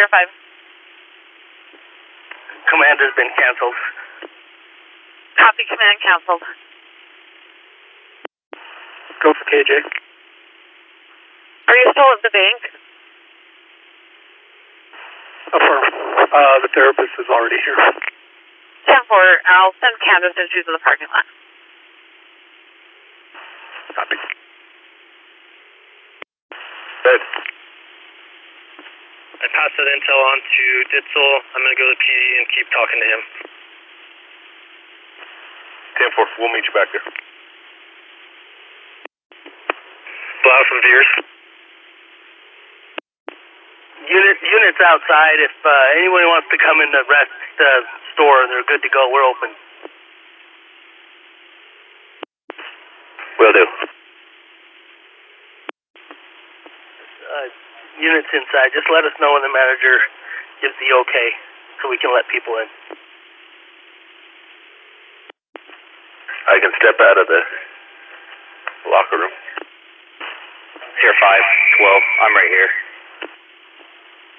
Clear 5. Command has been canceled. Copy, command canceled. Go for KJ. Are you still at the bank? Affirm. Uh, the therapist is already here. 10 4. I'll send Candace and she's in the parking lot. Copy. Good. I pass that intel on to Ditzel. I'm going to go to PD and keep talking to him. 10 4, we'll meet you back there. Blau from Veers. Unit, units outside. If uh, anyone wants to come in the rest uh, store, they're good to go. We're open. Will do. Uh, units inside. Just let us know when the manager gives the okay, so we can let people in. I can step out of the locker room. Here, 5. 12. I'm right here.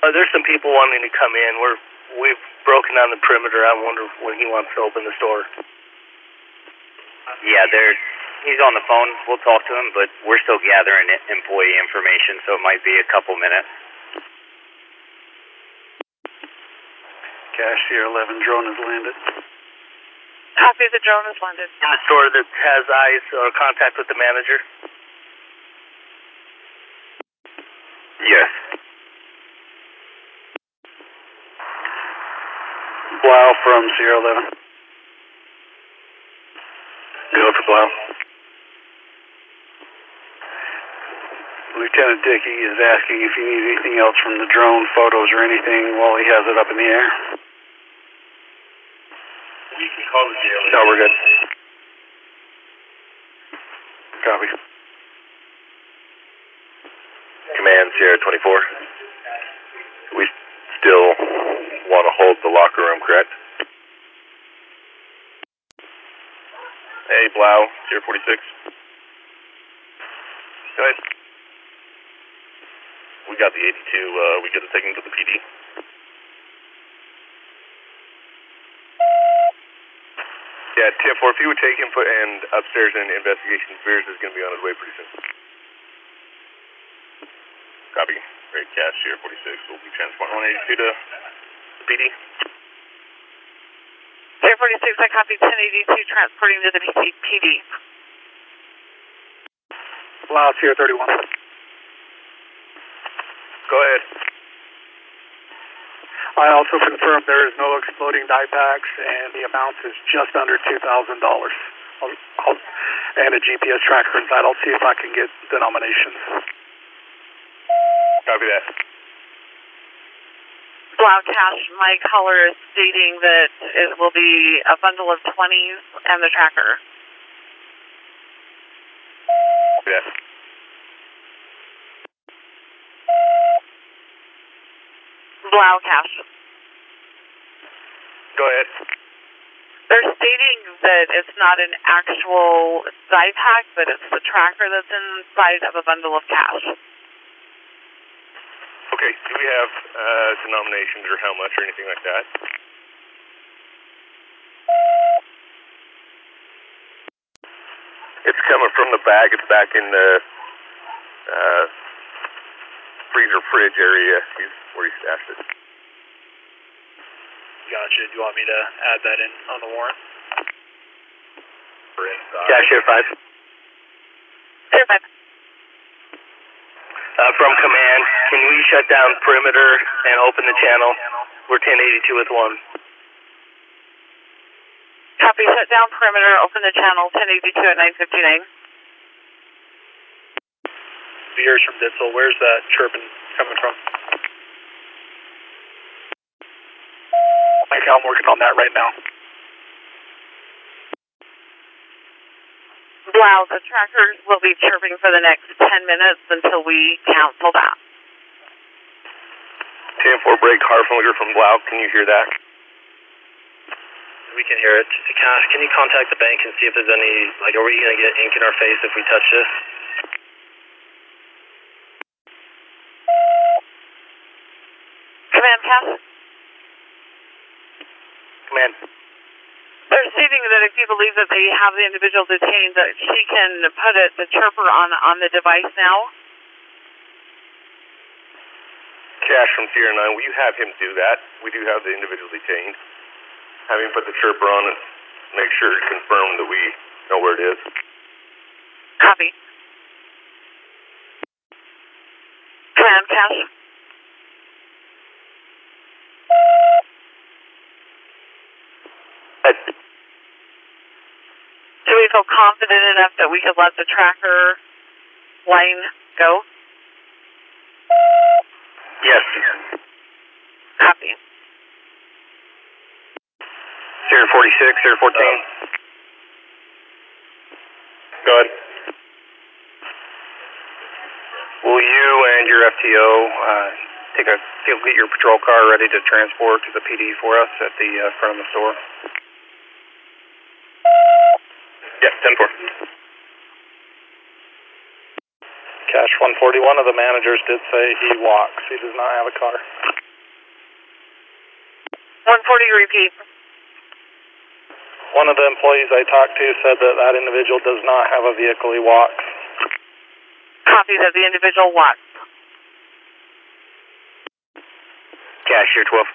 Uh, there's some people wanting to come in. We're we've broken down the perimeter. I wonder when he wants to open the store. Yeah, there. He's on the phone. We'll talk to him, but we're still gathering employee information, so it might be a couple minutes. Cashier 11 drone has landed. Copy, the drone has landed. In the store that has eyes or contact with the manager. Yes. Blau from Sierra 11. Go for Blau. Lieutenant Dickey is asking if you need anything else from the drone, photos or anything while he has it up in the air. You can call the jail. No, we're good. Copy. Command Sierra 24. We still want to hold the locker room, correct? Hey, Blau, Sierra 46. Go ahead. We got the 82. Uh, we get to take him to the PD. Yeah, tip for if you would take him for, and upstairs in investigation, Spears is going to be on his way pretty soon. Copy. Great cash here, 46. We'll be transporting 182 to the PD. Clear 46, I copy 1082, transporting to the PC PD. Blau, Sierra 31. Go ahead. I also confirm there is no exploding dye packs and the amount is just under $2,000. I'll- I'll- And a GPS tracker inside. I'll see if I can get denominations. Copy that. Blau Cash, my caller is stating that it will be a bundle of 20s and the tracker. Copy that. Blau Cash. Go ahead. They're stating that it's not an actual dye pack, but it's the tracker that's inside of a bundle of cash. Okay, do we have uh, denominations or how much or anything like that? It's coming from the bag. It's back in the freezer fridge area. He's where he stashed it. Gotcha. Do you want me to add that in on the warrant? We're inside. Cashier 5. Clear 5. Uh, from command, can we shut down perimeter and open the channel? We're 1082 with one. Copy, shut down perimeter, open the channel, 1082 at 959. Veers from Ditzel. Where's that chirping coming from? Okay, I'm working on that right now. Blau, the trackers will be chirping for the next 10 minutes until we cancel that. 10-4 break Harflinger from Blau. Can you hear that? We can hear it. Cash, can you contact the bank and see if there's any, like, are we going to get ink in our face if we touch this? Command Cash. Command. They're stating that if you believe that they have the individual detained, that she can put it, the chirper on on the device now. Cash from Sierra 9, will you have him do that? We do have the individual detained. Have him put the chirper on and make sure, to confirm that we know where it is. Copy. Command Cash. Uh, Do we feel confident enough that we could let the tracker line go? Yes. Copy. Sierra 46, Sierra 14. Go ahead. Will you and your FTO uh, take a get your patrol car ready to transport to the PD for us at the uh, front of the store? Yeah, 10 4. Cash 141 of the managers did say he walks. He does not have a car. 140, repeat. One of the employees I talked to said that that individual does not have a vehicle. He walks. Copy that the individual walks. Cash, Sierra 12.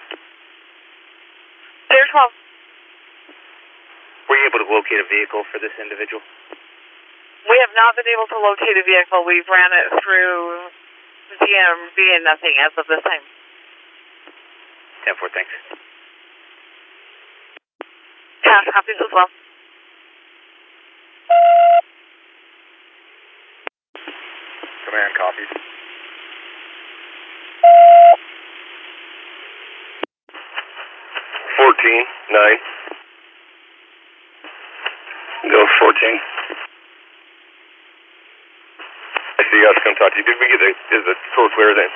There's 12. Able to locate a vehicle for this individual? We have not been able to locate a vehicle. We've ran it through DMV and nothing as of this time. 10 4, thanks. Cash copies as well. Command copies. Fourteen, nine. Go 14. I see you guys come talk to you. Did we get the, is the source clear then?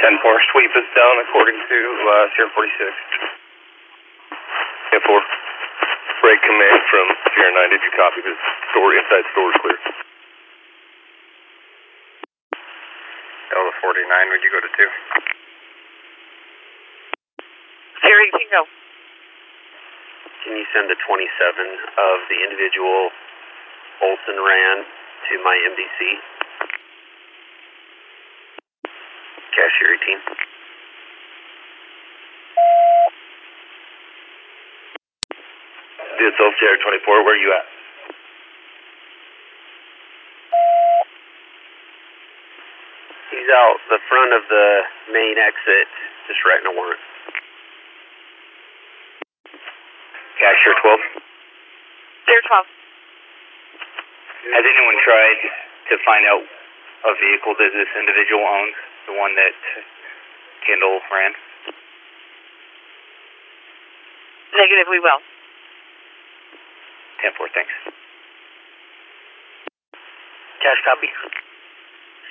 10 4. Sweep is done according to uh, Sierra 46. 10 4. Break command from Sierra 9. Did you copy the store, inside store is clear? Delta 49, would you go to 2? Siri, you can go. Can you send the 27 of the individual Olson ran to my MDC? Cashier 18. This Sierra 24, where are you at? He's out the front of the main exit, just writing a warrant. Cashier 12. There's 12. Has anyone tried to find out a vehicle that this individual owns? The one that Kendall ran? Negative, we will. 10 4, thanks. Cash copy.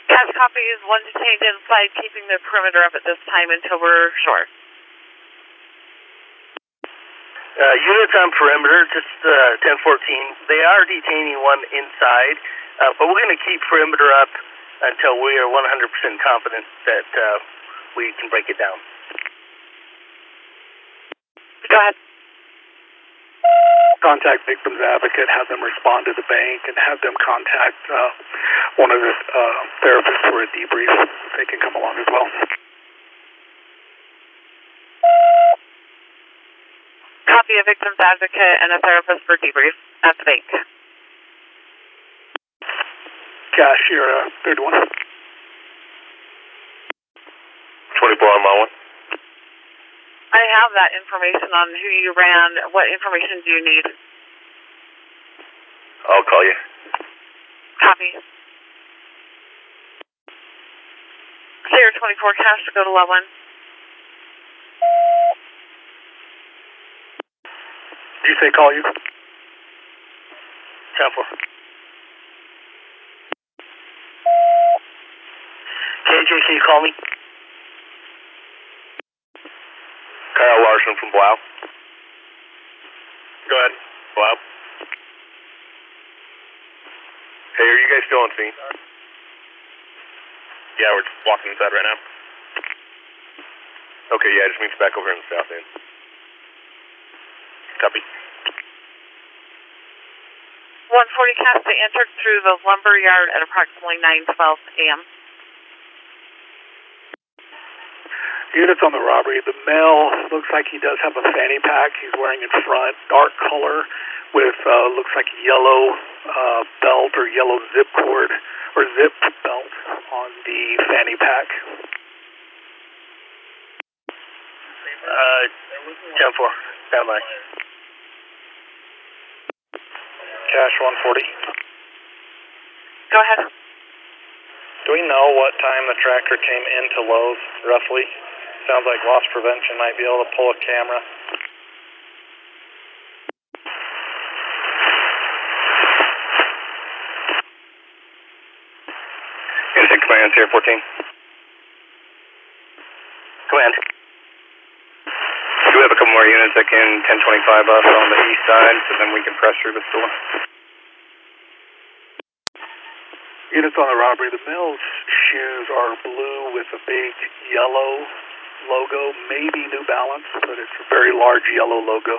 Cash copy is one detained inside, keeping the perimeter up at this time until we're sure. Uh, units on perimeter, just uh, 1014. They are detaining one inside, uh, but we're going to keep perimeter up until we are 100% confident that uh, we can break it down. Go ahead. Contact victims advocate, have them respond to the bank, and have them contact uh, one of the uh, therapists for a debrief. They can come along as well. Copy a victim's advocate and a therapist for debrief at the bank. Cash, you're uh, third one. 24 on my one. I have that information on who you ran. What information do you need? I'll call you. Copy. Sierra 24 cash to go to level Did you say call you? 10 4. KJ, can you call me? Kyle Larson from Blau. Go ahead. Blau. Hey, are you guys still on scene? Yeah, we're just walking inside right now. Okay, yeah, I just meet you back over in the south end. Copy. 140 cast, they entered through the lumber yard at approximately 9:12 a.m. Units on the robbery. The male looks like he does have a fanny pack. He's wearing in front, dark color, with uh, looks like yellow uh, belt or yellow zip cord or zip belt on the fanny pack. Uh, 10 4. Stand by. Cash 140. Go ahead. Do we know what time the tractor came into Lowe's, roughly? Sounds like loss prevention might be able to pull a camera. Unit 6 Command, Sierra 14. Command. Do we have a couple more units that can 1025 us on the east side so then we can press through the store? Units on the robbery. The male's shoes are blue with a big yellow logo, maybe New Balance, but it's a very large yellow logo.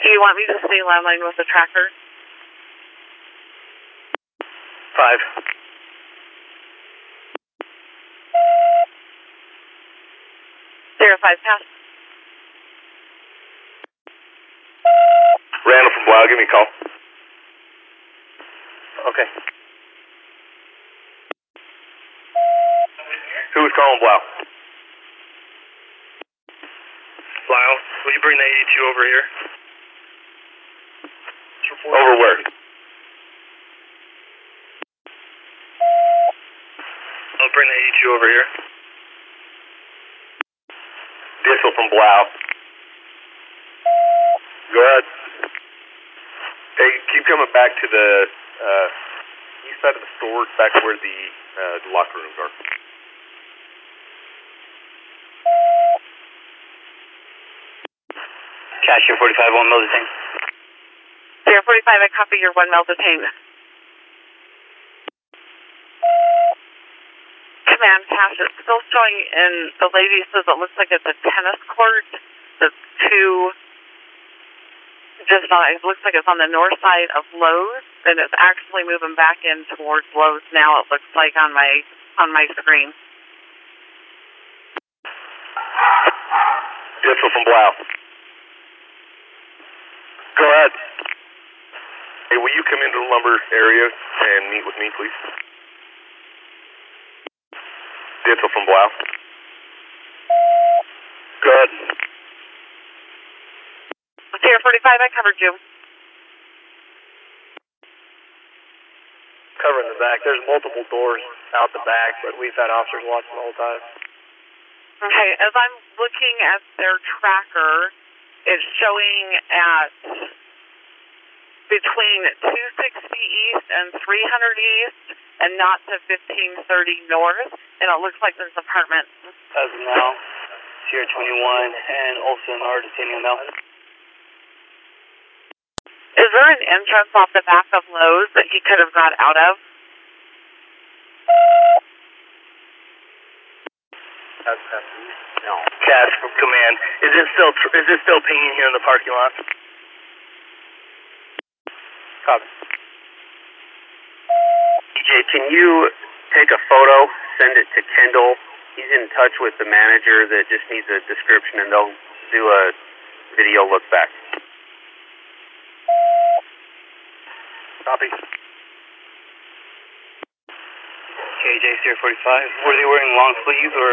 Do you want me to stay landline with the tracker? 5. Zero five pass. Randall from Blau, give me a call. Okay. Who was calling Blau? Lyle, will you bring the 82 over here? Over where? I'll bring the 82 over here. Dissel from Blau. Go ahead. Hey, keep coming back to the uh, east side of the store, back where the, uh, the locker rooms are. Cash here 45 on Moses Tank. Zero forty five. I copy your one mile detained. Command cash. It's still showing in the lady says it looks like it's a tennis court. That's two. Just on. It looks like it's on the north side of Lowe's, and it's actually moving back in towards Lowe's now. It looks like on my on my screen. Dissel from Blau. Go ahead. Hey, will you come into the lumber area and meet with me, please? Dissel from Blau. Go ahead. Zero forty five. I covered you. Covering the back. There's multiple doors out the back, but we've had officers watching the whole time. Okay, as I'm looking at their tracker, it's showing at between 260 east and 300 east, and not to 1530 north. And it looks like there's apartments. As of now, Sierra 21 and Olson are detaining now. Is there an entrance off the back of Lowe's that he could have got out of? No. Cash from command. Is it still tr- is it still pinging here in the parking lot? Copy. DJ, can you take a photo, send it to Kendall? He's in touch with the manager that just needs a description, and they'll do a video look back. Copy. KJ Sierra 45. Were they wearing long sleeves or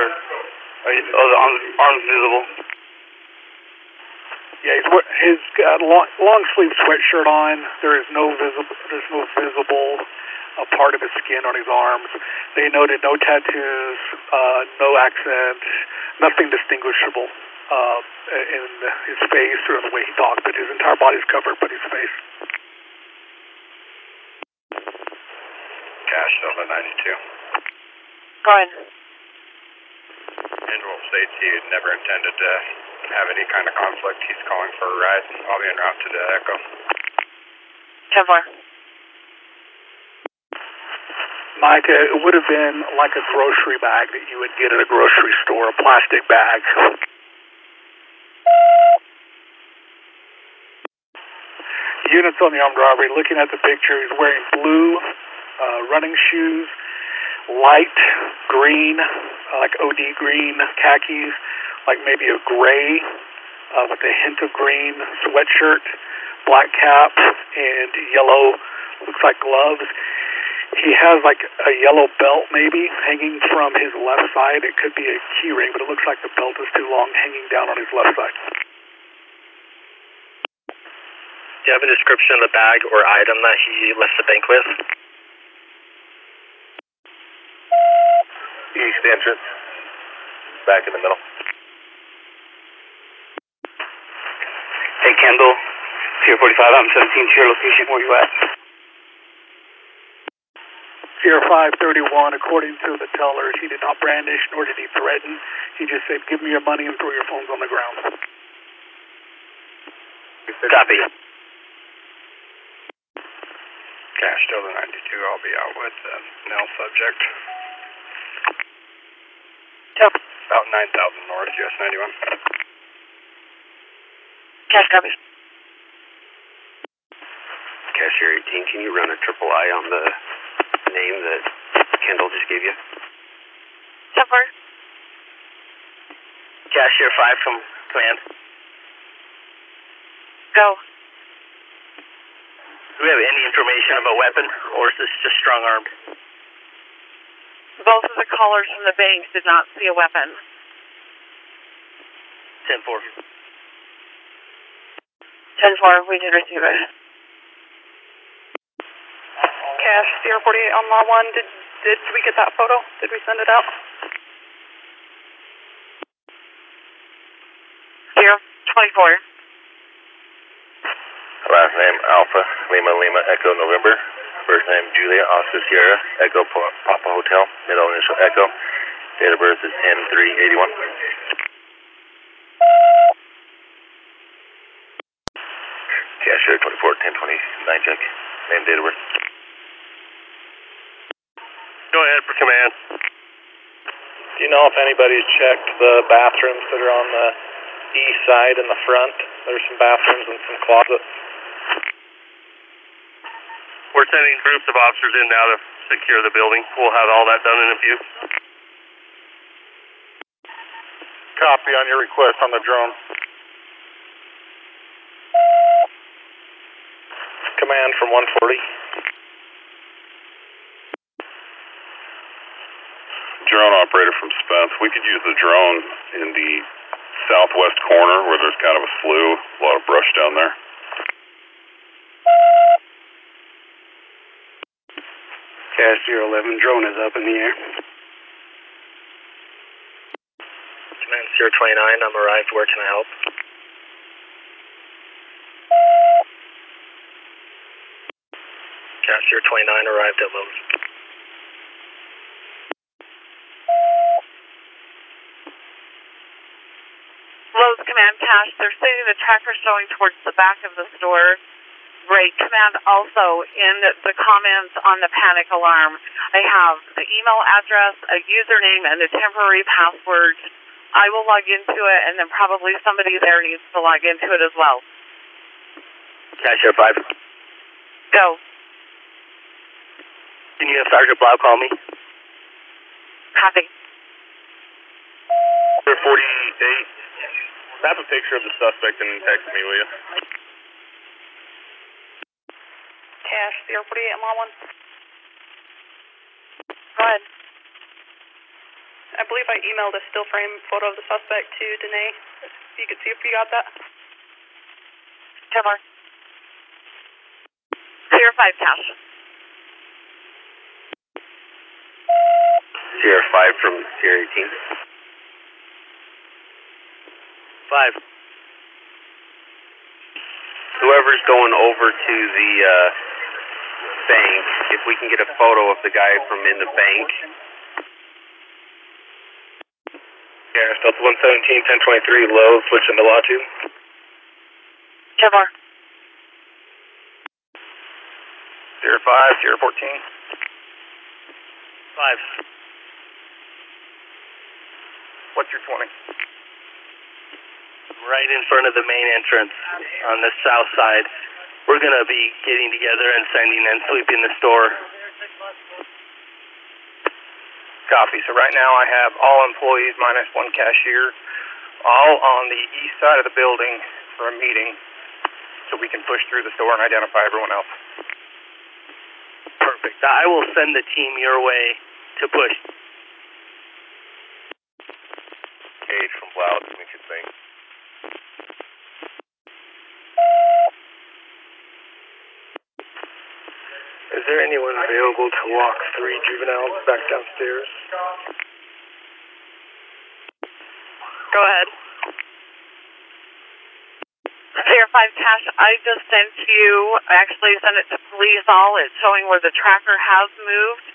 are oh, the arms visible? Yeah, he's he's got a long, long sleeve sweatshirt on. There is no visible there's no visible uh, part of his skin on his arms. They noted no tattoos, uh, no accent, nothing distinguishable uh, in his face or in the way he talked. But his entire body's covered, but his face. Cash, Silva 92. Go ahead. Angelo states he had never intended to have any kind of conflict. He's calling for a ride. I'll be en route to the Echo. 10 4. Mike, uh, it would have been like a grocery bag that you would get at a grocery store, a plastic bag. Units on the armed robbery, looking at the picture, he's wearing blue uh, running shoes, light green, uh, like OD green khakis, like maybe a gray uh, with a hint of green sweatshirt, black cap, and yellow, looks like gloves. He has like a yellow belt maybe hanging from his left side. It could be a key ring, but it looks like the belt is too long hanging down on his left side. Do you have a description of the bag or item that he left the bank with? East entrance. Back in the middle. Hey, Kendall. Pier 45, I'm 17 to your location. Where you at? Sierra 531, according to the teller, he did not brandish nor did he threaten. He just said, give me your money and throw your phones on the ground. Copy. Cash still the 92. I'll be out with uh, the Nell subject. Yep. About 9,000 north, US 91. Cash copy. Cashier 18, can you run a triple I on the name that Kendall just gave you? 10 4. Cashier 5 from command. Go. Do we have any information about a weapon, or is this just strong armed? Both of the callers from the bank did not see a weapon. 10 10-4, we did receive it. Cash, zero forty eight on Law 1, did, did we get that photo? Did we send it out? Zero twenty four. 24. Last name Alpha, Lima Lima Echo November. First name Julia Oscar Sierra, Echo Papa Hotel, middle initial Echo. Date of birth is N381. Check. Name date. Go ahead for command. Do you know if anybody's checked the bathrooms that are on the east side in the front? There's some bathrooms and some closets. We're sending groups of officers in now to secure the building. We'll have all that done in a few. Copy on your request on the drone. Command from 140. drone operator from Spence. We could use the drone in the southwest corner where there's kind of a slough, a lot of brush down there. Cash 011, drone is up in the air. Command 029, I'm arrived. Where can I help? Cash 029 arrived at Lowe's. Lowe's Command Cash, they're saying the tracker's going towards the back of the store. Right. Command also in the comments on the panic alarm, I have the email address, a username, and a temporary password. I will log into it, and then probably somebody there needs to log into it as well. Cashier 5. Go. Can you have Sergeant Blau call me? Copy. For 48. Snap a picture of the suspect and text me, will you? Cash, Sierra 48 on law 1. Go ahead. I believe I emailed a still frame photo of the suspect to Danae. If you could see if you got that. Ten more. Sierra 5 Cash. Sierra 5 from Sierra 18. 5. Whoever's going over to the uh, bank, if we can get a photo of the guy from in the bank. Yeah, Delta 117, 1023, low, switch into law 2. Ten more. Sierra 5, Sierra 14. 5. What's your 20? Right in front of the main entrance on the south side. We're going to be getting together and sending and sweeping the store. Copy. So right now I have all employees minus one cashier, all on the east side of the building for a meeting, so we can push through the store and identify everyone else. Perfect. I will send the team your way to push. Cage from Blount, give me two. Is there anyone available to walk three juveniles back downstairs? Go ahead. Sierra 5 Cash, I just sent you, I actually sent it to police all. It's showing where the tracker has moved,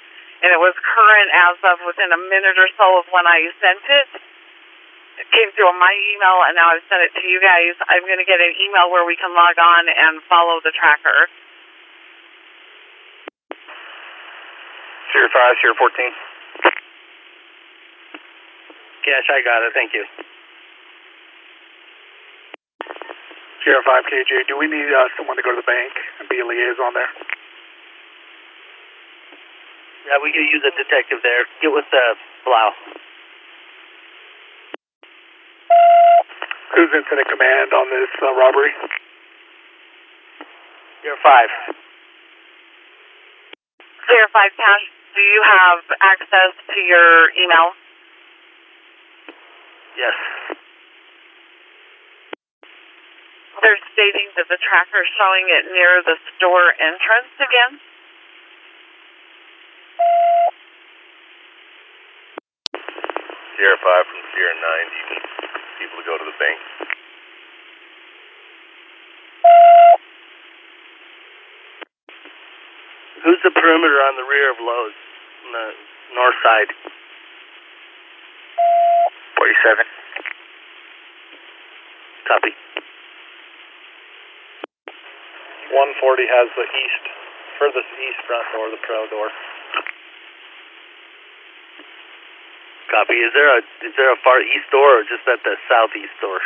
and it was current as of within a minute or so of when I sent it. It came through on my email, and now I've sent it to you guys. I'm going to get an email where we can log on and follow the tracker. Zero five zero fourteen. 5, Sierra 14. Cash, I got it. Thank you. Zero five KJ, do we need uh, someone to go to the bank and be a liaison there? Yeah, we could use a detective there. Get with uh, Blau. Who's incident command on this uh, robbery? You're 5. 5 Cash, do you have access to your email? Yes. They're stating that the tracker is showing it near the store entrance again. Sierra 5 from Sierra 9, do you need people to go to the bank? Who's the perimeter on the rear of Lowe's on the north side? 47. Copy. 140 has the east, furthest east front door, the pro door. Copy. Is there a is there a far east door or just at the southeast door?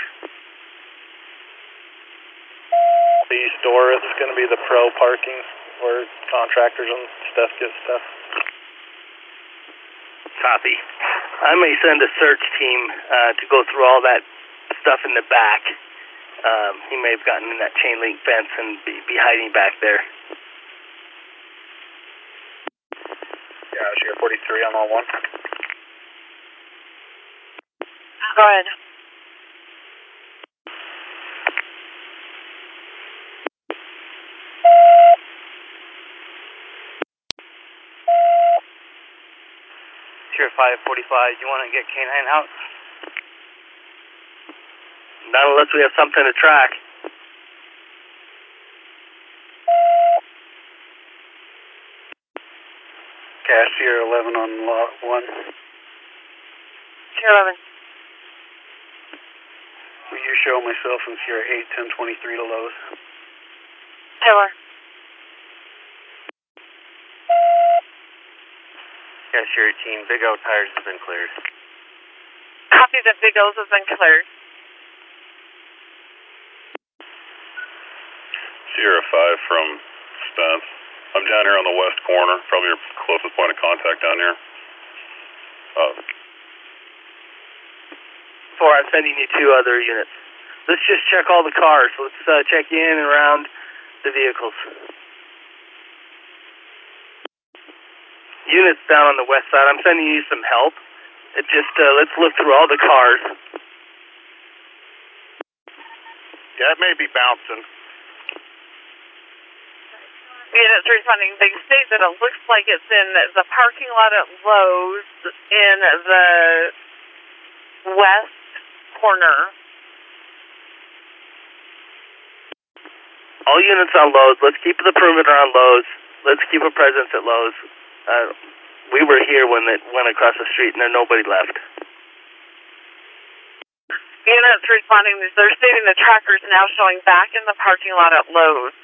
The east door, it's going to be the pro parking where contractors and stuff get stuff. Copy. I may send a search team uh, to go through all that stuff in the back. Um, he may have gotten in that chain link fence and be, be hiding back there. Yeah, Sierra 43 on all one. Go ahead. Sierra 545, you want to get canine out? Not unless we have something to track. Cash Sierra 11 on lot 1. Sierra 11. Will you show myself and Sierra 8 1023 to Lowe's? Taylor. Cash Sierra 18, Big O tires has been cleared. Copy that Big O's has been cleared. Sierra 5 from Spence. I'm down here on the west corner, probably your closest point of contact down here. Uh, Four, I'm sending you two other units. Let's just check all the cars. Let's uh, check in and around the vehicles. Units down on the west side. I'm sending you some help. It just uh, let's look through all the cars. Yeah, it may be bouncing. Units responding. They state that it looks like it's in the parking lot at Lowe's in the west corner. all units on Lowe's. Let's keep the perimeter on Lowe's. Let's keep a presence at Lowe's. Uh, we were here when it went across the street, and then nobody left. Units responding. They're stating the tracker's now showing back in the parking lot at Lowe's.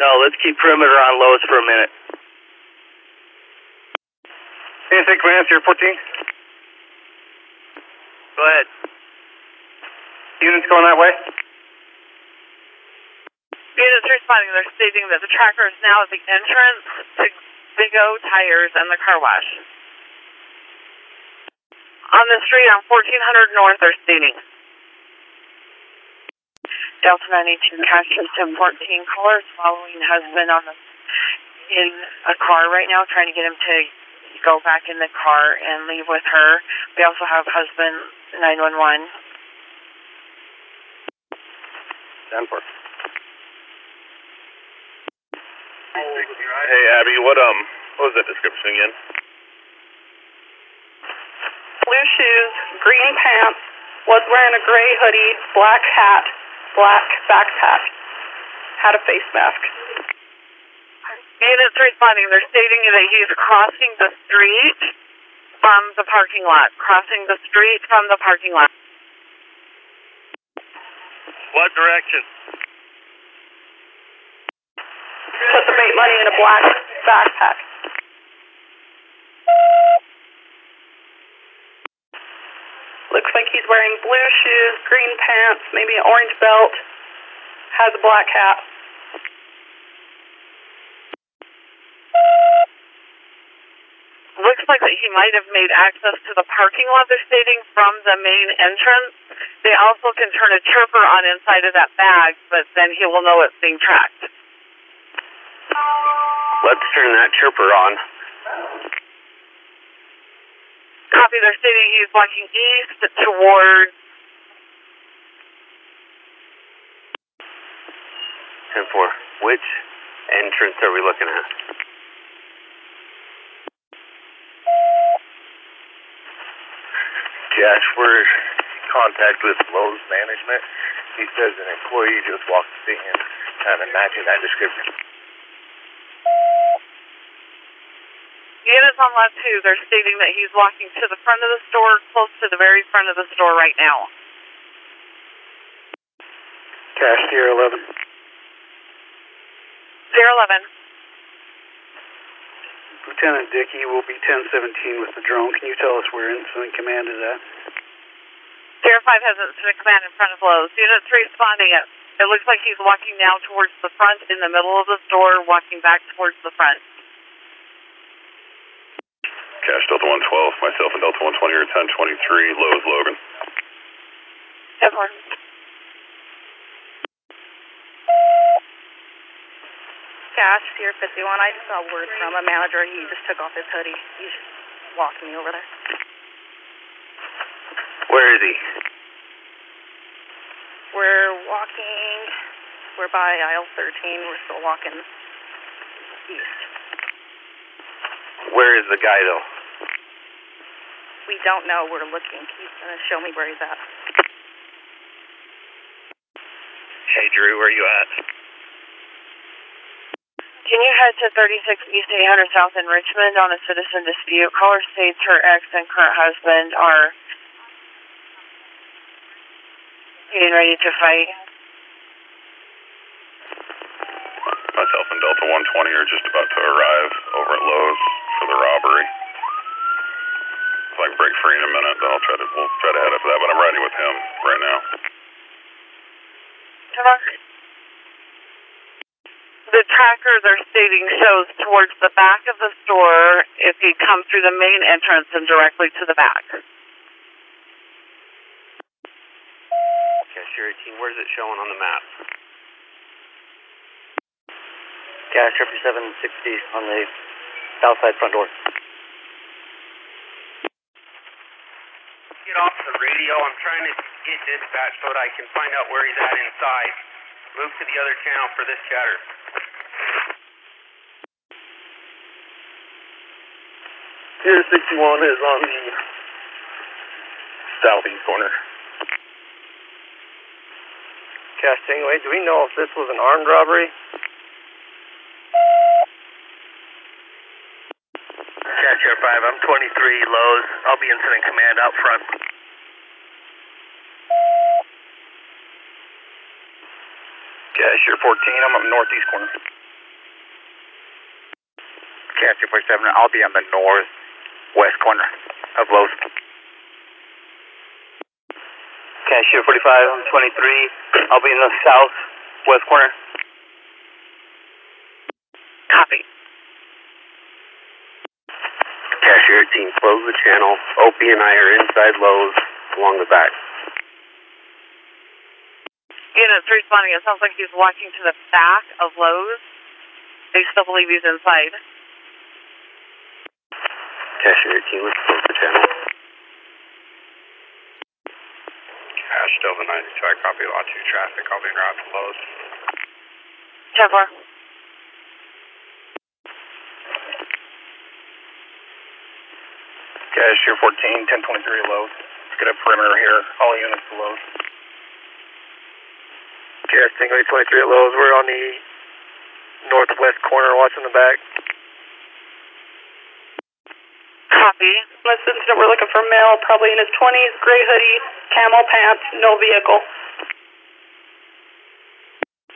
No, let's keep perimeter on Lowe's for a minute. Anything, Command, 14? Go ahead. Units going that way. Units responding, they're stating that the tracker is now at the entrance to Big O Tires and the car wash. On the street on 1400 North, they're stating. Delta 92 cash system 14 callers following husband on the in a car right now, trying to get him to go back in the car and leave with her. We also have husband 911. Stand for. Hey, Abby, what um, what was that description again? Blue shoes, green pants, was wearing a gray hoodie, black hat, black backpack, had a face mask. Units responding, they're stating that he's crossing the street from the parking lot. Crossing the street from the parking lot. What direction? Put the bait money in a black backpack. Looks like he's wearing blue shoes, green pants, maybe an orange belt, has a black hat. Looks like that he might have made access to the parking lot, they're stating, from the main entrance. They also can turn a chirper on inside of that bag, but then he will know it's being tracked. Let's turn that chirper on. Copy, they're stating he's walking east towards Ten four. Which entrance are we looking at? Josh, we're in contact with Lowe's management. He says an employee just walked to him, kind of matching that description. Units on lot two, they're stating that he's walking to the front of the store, close to the very front of the store right now. Cash Sierra 11. Zero eleven. Lieutenant Dickey will be 1017 with the drone. Can you tell us where incident command is at? Zero five has incident command in front of Lowe's. Units responding. It, it looks like he's walking now towards the front, in the middle of the store, walking back towards the front. Cash Delta 112, myself and Delta 120 are 1023, Lowe's Logan. Ten Cash, Sierra 51. I just got word from a manager. He just took off his hoodie. He's just walking me over there. Where is he? We're walking. We're by aisle 13. We're still walking east. Where is the guy though? We don't know. We're looking. He's going to show me where he's at. Hey Drew, where are you at? Can you head to 36 East 800 South in Richmond on a citizen dispute? Caller states her ex and current husband are getting ready to fight. Myself and Delta 120 are just about to arrive over at Lowe's for the robbery. If I can break free in a minute, then I'll try to we'll try to head up for that. But I'm riding with him right now. Come on. The tracker they're stating shows towards the back of the store if you come through the main entrance and directly to the back. Cashier 18, where's it showing on the map? Cash Tripper 760 on the south side front door. Get off the radio. I'm trying to get dispatch so that I can find out where he's at inside. Move to the other channel for this chatter. Sierra 61 is on the southeast corner. Cash Stingway, do we know if this was an armed robbery? Cash Air 5, I'm 23 Lowe's. I'll be incident command out front. Cashier 14. I'm up northeast corner. Cash 247, I'll be on the northwest corner of Lowe's. Cashier 45, I'm 23. I'll be in the southwest corner. Copy. Cashier 18, close the channel. Opie and I are inside Lowe's along the back. Units responding. It sounds like he's walking to the back of Lowe's. They still believe he's inside. Cashier 18, let's close the channel. Cash Delta 92, I copy lot 2 traffic. I'll be en route to Lowe's. 10 4. Cashier 14, 1023 Lowe's. Let's get a perimeter here. All units to Lowe's. Cash Stingray 23 at Lowe's. We're on the northwest corner watching the back. Copy. In this incident, we're looking for male, probably in his 20s, gray hoodie, camel pants, no vehicle.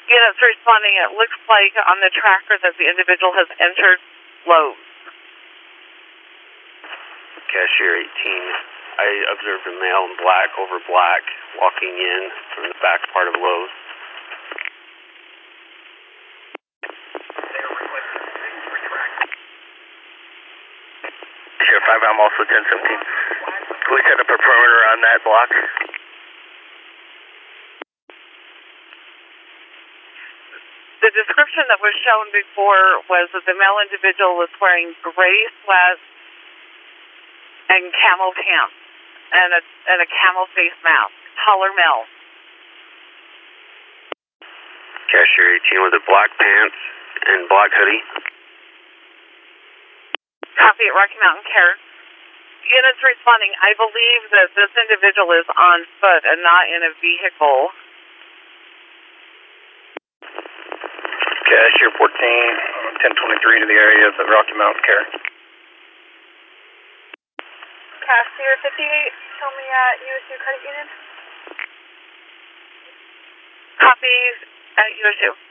Units responding. It looks like on the tracker that the individual has entered Lowe's. Cashier 18, I observed a male in black over black walking in from the back part of Lowe's. I'm also 1017. Can we set up a perimeter on that block? The description that was shown before was that the male individual was wearing gray sweats and camel pants and a and a camel face mask. Taller male. Cashier 18 with the black pants and black hoodie. Copy at Rocky Mountain Care. Units responding. I believe that this individual is on foot and not in a vehicle. Cashier 14, 1023 to the area of the Rocky Mountain Care. Cashier 58, show me uh, at USU Credit Union. Copy at USU.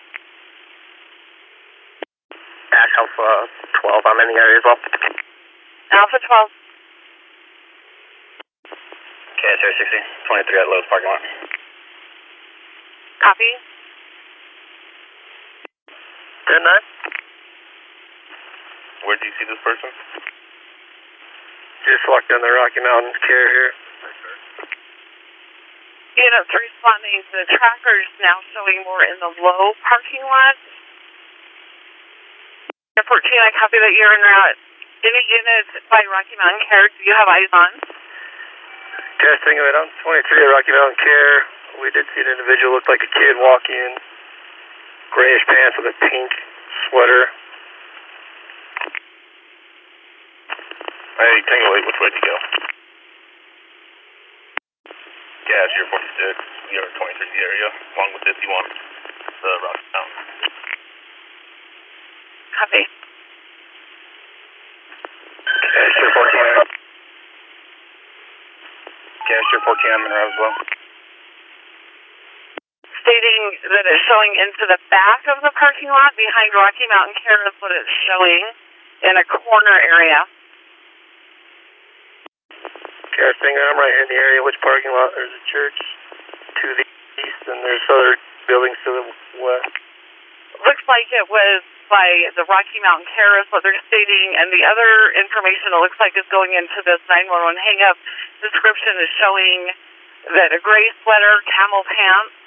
Ash Alpha 12, I'm in the area as well. Alpha 12. Cashier 60, 23 at Lowe's parking lot. Copy. 10 9. Where do you see this person? Just walked down the Rocky Mountain Care here. Units responding. The tracker is now showing more in the low parking lot. Air 14, I copy that you're en route. Any units by Rocky Mountain Care, do you have eyes on? Cash Stingray, I'm 23 at Rocky Mountain Care. We did see an individual look like a kid walking, in. grayish pants with a pink sweater. Hey, Tango 8, which way to go? Cashier 46, we are 23 the area, along with 51, the Rocky Mountain. Copy. Cashier 14. Cashier 14, I'm in route as well. Stating that it's showing into the back of the parking lot behind Rocky Mountain Care is what it's showing in a corner area. Cash Stingray, I'm right in the area. Which parking lot? There's a church to the east, and there's other buildings to the west. Looks like it was by the Rocky Mountain is what they're stating, and the other information it looks like is going into this 911 hang-up description is showing that a gray sweater, camel pants.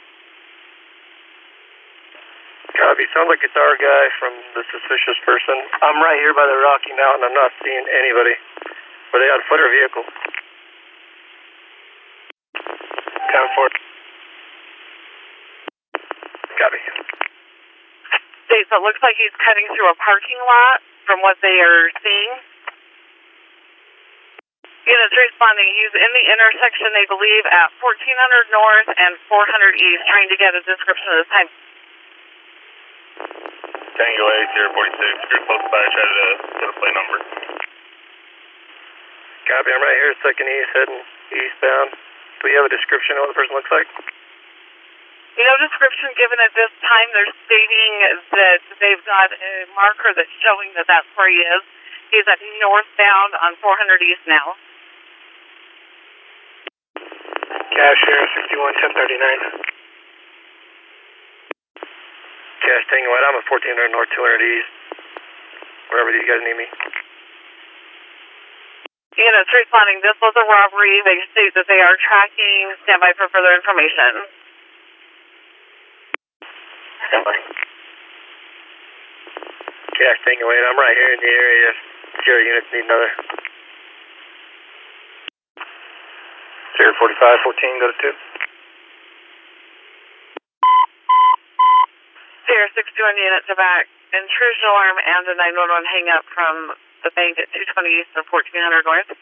Copy. Sounds like it's our guy from the suspicious person. I'm right here by the Rocky Mountain. I'm not seeing anybody. Were they on foot or vehicle? Town 4. Copy. States it looks like he's cutting through a parking lot from what they are seeing. Units responding. He's in the intersection, they believe, at 1400 North and 400 East, trying to get a description of the time. Tango 8, Sierra 46, you're close by, try to uh, get a plate number. Copy. I'm right here, second east, heading eastbound. Do we have a description of what the person looks like? No description given at this time. They're stating that they've got a marker that's showing that that's where he is. He's at northbound on 400 East now. Cash here, 611039. Cash Tango White, I'm at 1400 North 200 East. Wherever you guys need me. Unit 3 planning, this was a robbery. They state that they are tracking. Stand by for further information. Standby. Cash Tango White, I'm right here in the area. Zero units need another. Zero forty-five fourteen, go to two. Sierra 61 unit to back. Intrusion alarm and a 911 hang up from the bank at 220 East and 1400 North.